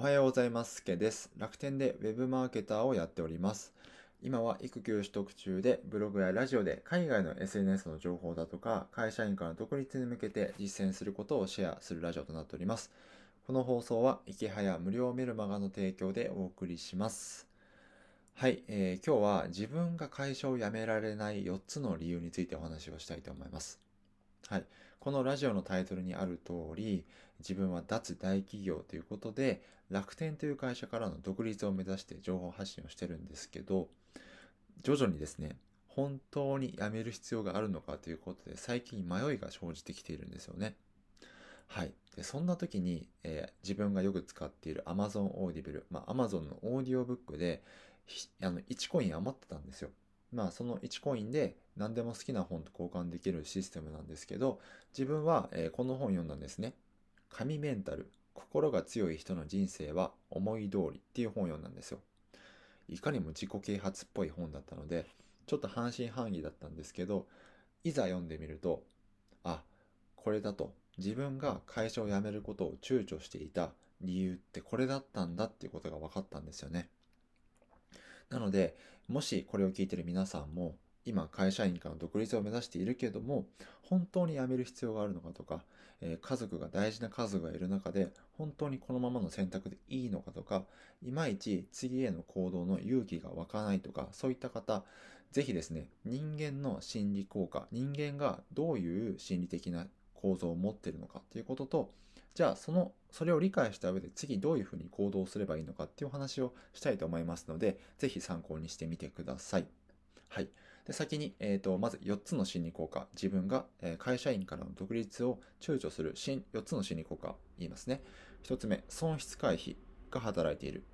おはようございます。けです。楽天でウェブマーケターをやっております。今は育休取得中で、ブログやラジオで海外の SNS の情報だとか、会社員から独立に向けて実践することをシェアするラジオとなっております。この放送は、池早無料メルマガの提供でお送りします。はい、えー今日は自分が会社を辞められない4つの理由についてお話をしたいと思います。はい。このラジオのタイトルにある通り、自分は脱大企業ということで、楽天という会社からの独立を目指して情報発信をしてるんですけど、徐々にですね、本当に辞める必要があるのかということで、最近迷いが生じてきているんですよね。はい。でそんな時に、えー自分がよく使っている Amazon Audible、まあ Amazon のオーディオブックで、あの1コイン余ってたんですよ。まあその1コインで何でも好きな本と交換できるシステムなんですけど、自分は、えーこの本を読んだんですね。神メンタル、心が強い人の人生は思い通りっていう本を読んだんですよ。いかにも自己啓発っぽい本だったので、ちょっと半信半疑だったんですけど、いざ読んでみると、あ、これだと、自分が会社を辞めることを躊躇していた理由ってこれだったんだっていうことが分かったんですよね。なので、もしこれを聞いてる皆さんも、今会社員から独立を目指しているけれども、本当に辞める必要があるのかとか、えー家族が大事な家族がいる中で、本当にこのままの選択でいいのかとか、いまいち次への行動の勇気が湧かないとか、そういった方、ぜひですね、人間の心理効果、人間がどういう心理的な構造を持っているのかということと、じゃあその、それを理解した上で次どういうふうに行動すればいいのかっていう話をしたいと思いますので、ぜひ参考にしてみてください。はい。で、先に、えっ、と、まず4つの心理効果。自分が、え会社員からの独立を躊躇する4つの心理効果言いますね。1つ目、損失回避が働いている。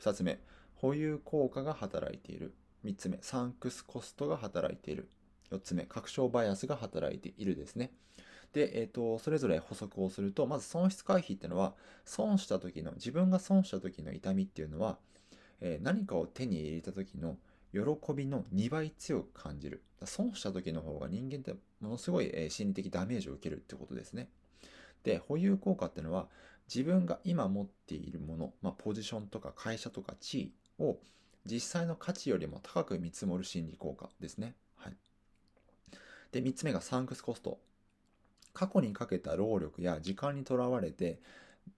2つ目、保有効果が働いている。3つ目、サンクスコストが働いている。4つ目、確証バイアスが働いているですね。で、えっ、と、それぞれ補足をすると、まず損失回避っていうのは、損した時の、自分が損した時の痛みっていうのは、えー何かを手に入れた時の喜びの2倍強く感じる。損した時の方が人間ってものすごい心理的ダメージを受けるってことですね。で、保有効果っていうのは、自分が今持っているもの、まあ、ポジションとか会社とか地位を実際の価値よりも高く見積もる心理効果ですね。はい。で、3つ目がサンクスコスト。過去にかけた労力や時間にとらわれて、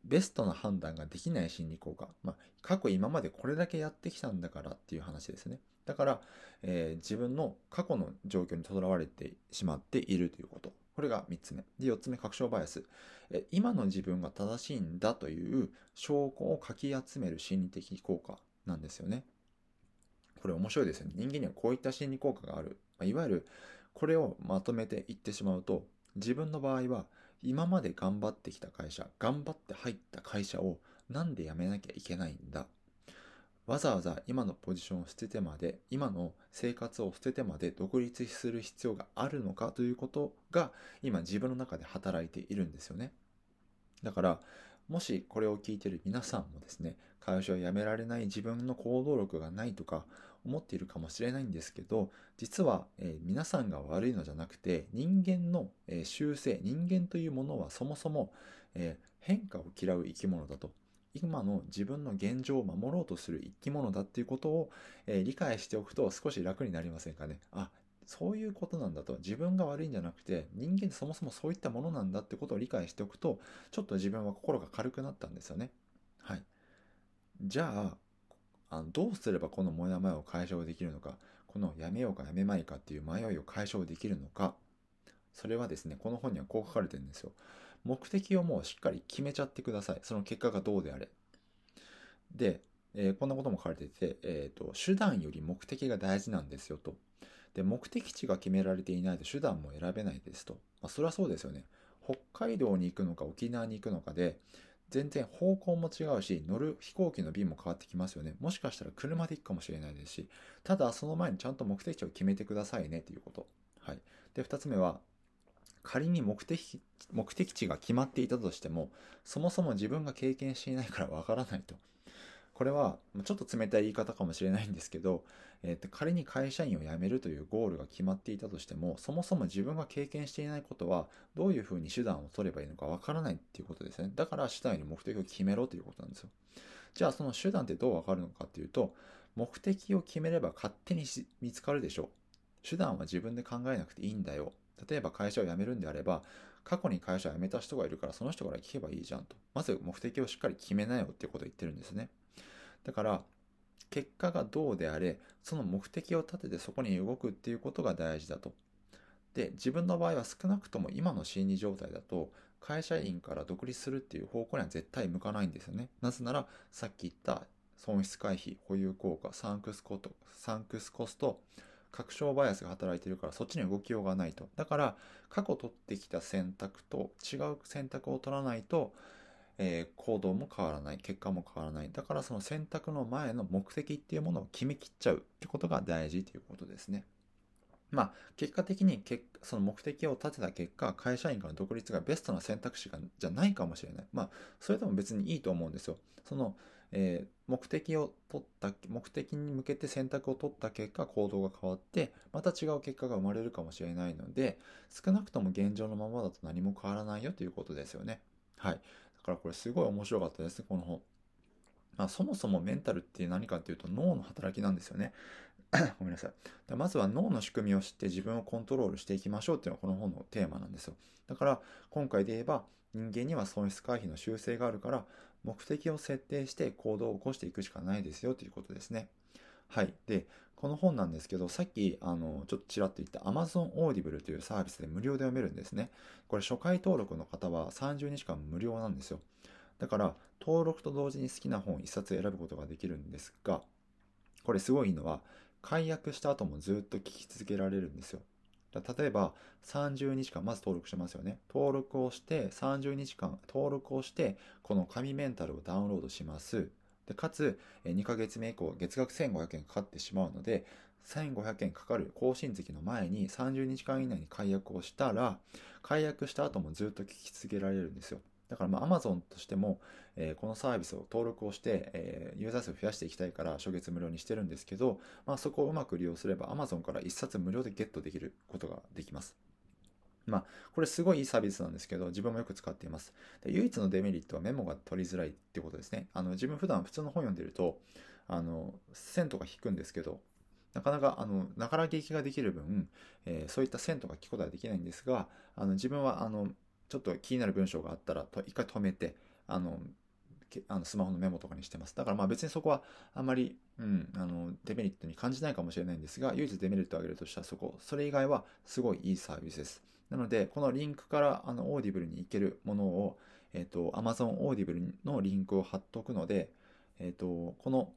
ベストな判断ができない心理効果。まあ、過去今までこれだけやってきたんだからっていう話ですね。だから、えー自分の過去の状況にとらわれてしまっているということ。これが3つ目。で、4つ目、確証バイアス。え今の自分が正しいんだという証拠をかき集める心理的効果なんですよね。これ面白いですよね。人間にはこういった心理効果がある。まいわゆる、これをまとめていってしまうと、自分の場合は、今まで頑張ってきた会社、頑張って入った会社をなんで辞めなきゃいけないんだ？わざわざ今のポジションを捨ててまで、今の生活を捨ててまで独立する必要があるのか？ということが今自分の中で働いているんですよね。だから、もしこれを聞いている皆さんもですね、会社を辞められない自分の行動力がないとか思っているかもしれないんですけど、実は、えー皆さんが悪いのじゃなくて、人間の、えー習性、人間というものはそもそも、えー変化を嫌う生き物だと。今の自分の現状を守ろうとする生き物だっていうことを、えー理解しておくと少し楽になりませんかね。あ、そういうことなんだと。自分が悪いんじゃなくて、人間ってそもそもそういったものなんだってことを理解しておくと、ちょっと自分は心が軽くなったんですよね。はい。じゃあ、あのどうすればこのモヤモヤを解消できるのか、このやめようかやめまいかっていう迷いを解消できるのか、それはですね、この本にはこう書かれてるんですよ。目的をもうしっかり決めちゃってください。その結果がどうであれ。で、えーこんなことも書かれてて、えーと、手段より目的が大事なんですよと。で、目的地が決められていないと手段も選べないですと。まあ、それはそうですよね。北海道に行くのか沖縄に行くのかで、全然方向も違うし、乗る飛行機の便も変わってきますよね。もしかしたら車で行くかもしれないですし、ただその前にちゃんと目的地を決めてくださいねということ。はい。で、二つ目は、仮に目的、目的地が決まっていたとしても、そもそも自分が経験していないからわからないと。これはちょっと冷たい言い方かもしれないんですけど、えー、と仮に会社員を辞めるというゴールが決まっていたとしてもそもそも自分が経験していないことはどういうふうに手段を取ればいいのかわからないっていうことですね。だから手段に目的を決めろということなんですよ。じゃあその手段ってどうわかるのかっていうと目的を決めれば勝手に見つかるでしょ。う手段は自分で考えなくていいんだよ。例えば会社を辞めるんであれば過去に会社辞めた人がいるからその人から聞けばいいじゃんと。まず目的をしっかり決めなよっていうことを言ってるんですね。だから結果がどうであれその目的を立ててそこに動くっていうことが大事だと。で自分の場合は少なくとも今の心理状態だと会社員から独立するっていう方向には絶対向かないんですよね。なぜならさっき言った損失回避保有効果サンクスコストサンクスコスト確証バイアスが働いてるからそっちに動きようがないと。だから過去取ってきた選択と違う選択を取らないとえー、行動も変わらない。結果も変わらない。だからその選択の前の目的っていうものを決めきっちゃうってことが大事ということですね。まあ結果的にその目的を立てた結果会社員から独立がベストな選択肢がじゃないかもしれない。まあそれでも別にいいと思うんですよ。その、えー、目的を取った目的に向けて選択を取った結果行動が変わってまた違う結果が生まれるかもしれないので少なくとも現状のままだと何も変わらないよということですよねはいだからこれすごい面白かったです、この本。まあ、そもそもメンタルって何かっていうと脳の働きなんですよね。ごめんなさい。まずは脳の仕組みを知って自分をコントロールしていきましょうっていうのがこの本のテーマなんですよ。だから今回で言えば人間には損失回避の習性があるから目的を設定して行動を起こしていくしかないですよということですね。はい。で、この本なんですけど、さっき、あの、ちょっとちらっと言った Amazon Audible というサービスで無料で読めるんですね。これ初回登録の方は30日間無料なんですよ。だから、登録と同時に好きな本1冊選ぶことができるんですが、これすごいのは、解約した後もずっと聞き続けられるんですよ。例えば、30日間、まず登録しますよね。登録をして、30日間、登録をして、この紙メンタルをダウンロードします。でかつ、2ヶ月目以降、月額1500円かかってしまうので、1500円かかる更新月の前に30日間以内に解約をしたら、解約した後もずっと聞き続けられるんですよ。だからまあ Amazon としても、えー、このサービスを登録をして、えー、ユーザー数を増やしていきたいから初月無料にしてるんですけど、まあ、そこをうまく利用すれば Amazon から1冊無料でゲットできることができます。まあ、これすごいいいサービスなんですけど、自分もよく使っています。で唯一のデメリットはメモが取りづらいってことですね。あの、自分普段普通の本読んでると、あの、線とか引くんですけど、なかなか、あの、ながら聞きができる分、えー、そういった線とか聞くことはできないんですが、あの、自分は、あの、ちょっと気になる文章があったら、一回止めて、あの、あのスマホのメモとかにしてます。だからまあ別にそこはあまり、うん、あのデメリットに感じないかもしれないんですが、唯一デメリットを挙げるとしたらそこ、それ以外はすごいいいサービスです。なので、このリンクからあのオーディブルに行けるものを、えっ、ー、と、Amazon Audible のリンクを貼っとくので、えっ、ー、と、この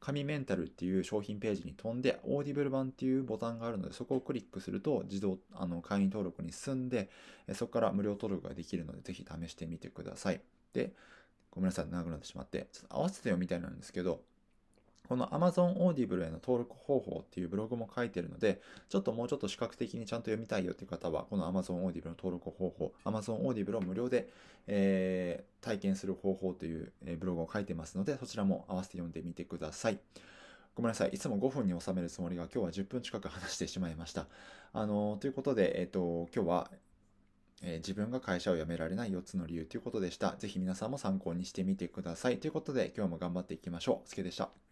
神メンタルっていう商品ページに飛んで、オーディブル版っていうボタンがあるので、そこをクリックすると自動あの会員登録に進んで、そこから無料登録ができるので、ぜひ試してみてください。で、ごめんなさい、長くなってしまって、ちょっと合わせてよみたいなんですけど、この Amazon Audible への登録方法っていうブログも書いてるので、ちょっともうちょっと視覚的にちゃんと読みたいよっていう方は、この Amazon Audible の登録方法、Amazon Audible を無料で、えー、体験する方法という、ブログを書いてますので、そちらも合わせて読んでみてください。ごめんなさい。いつも5分に収めるつもりが今日は10分近く話してしまいました。あのー、ということで、えっ、ー、と、今日は、えー、自分が会社を辞められない4つの理由ということでした。ぜひ皆さんも参考にしてみてください。ということで、今日も頑張っていきましょう。すけでした。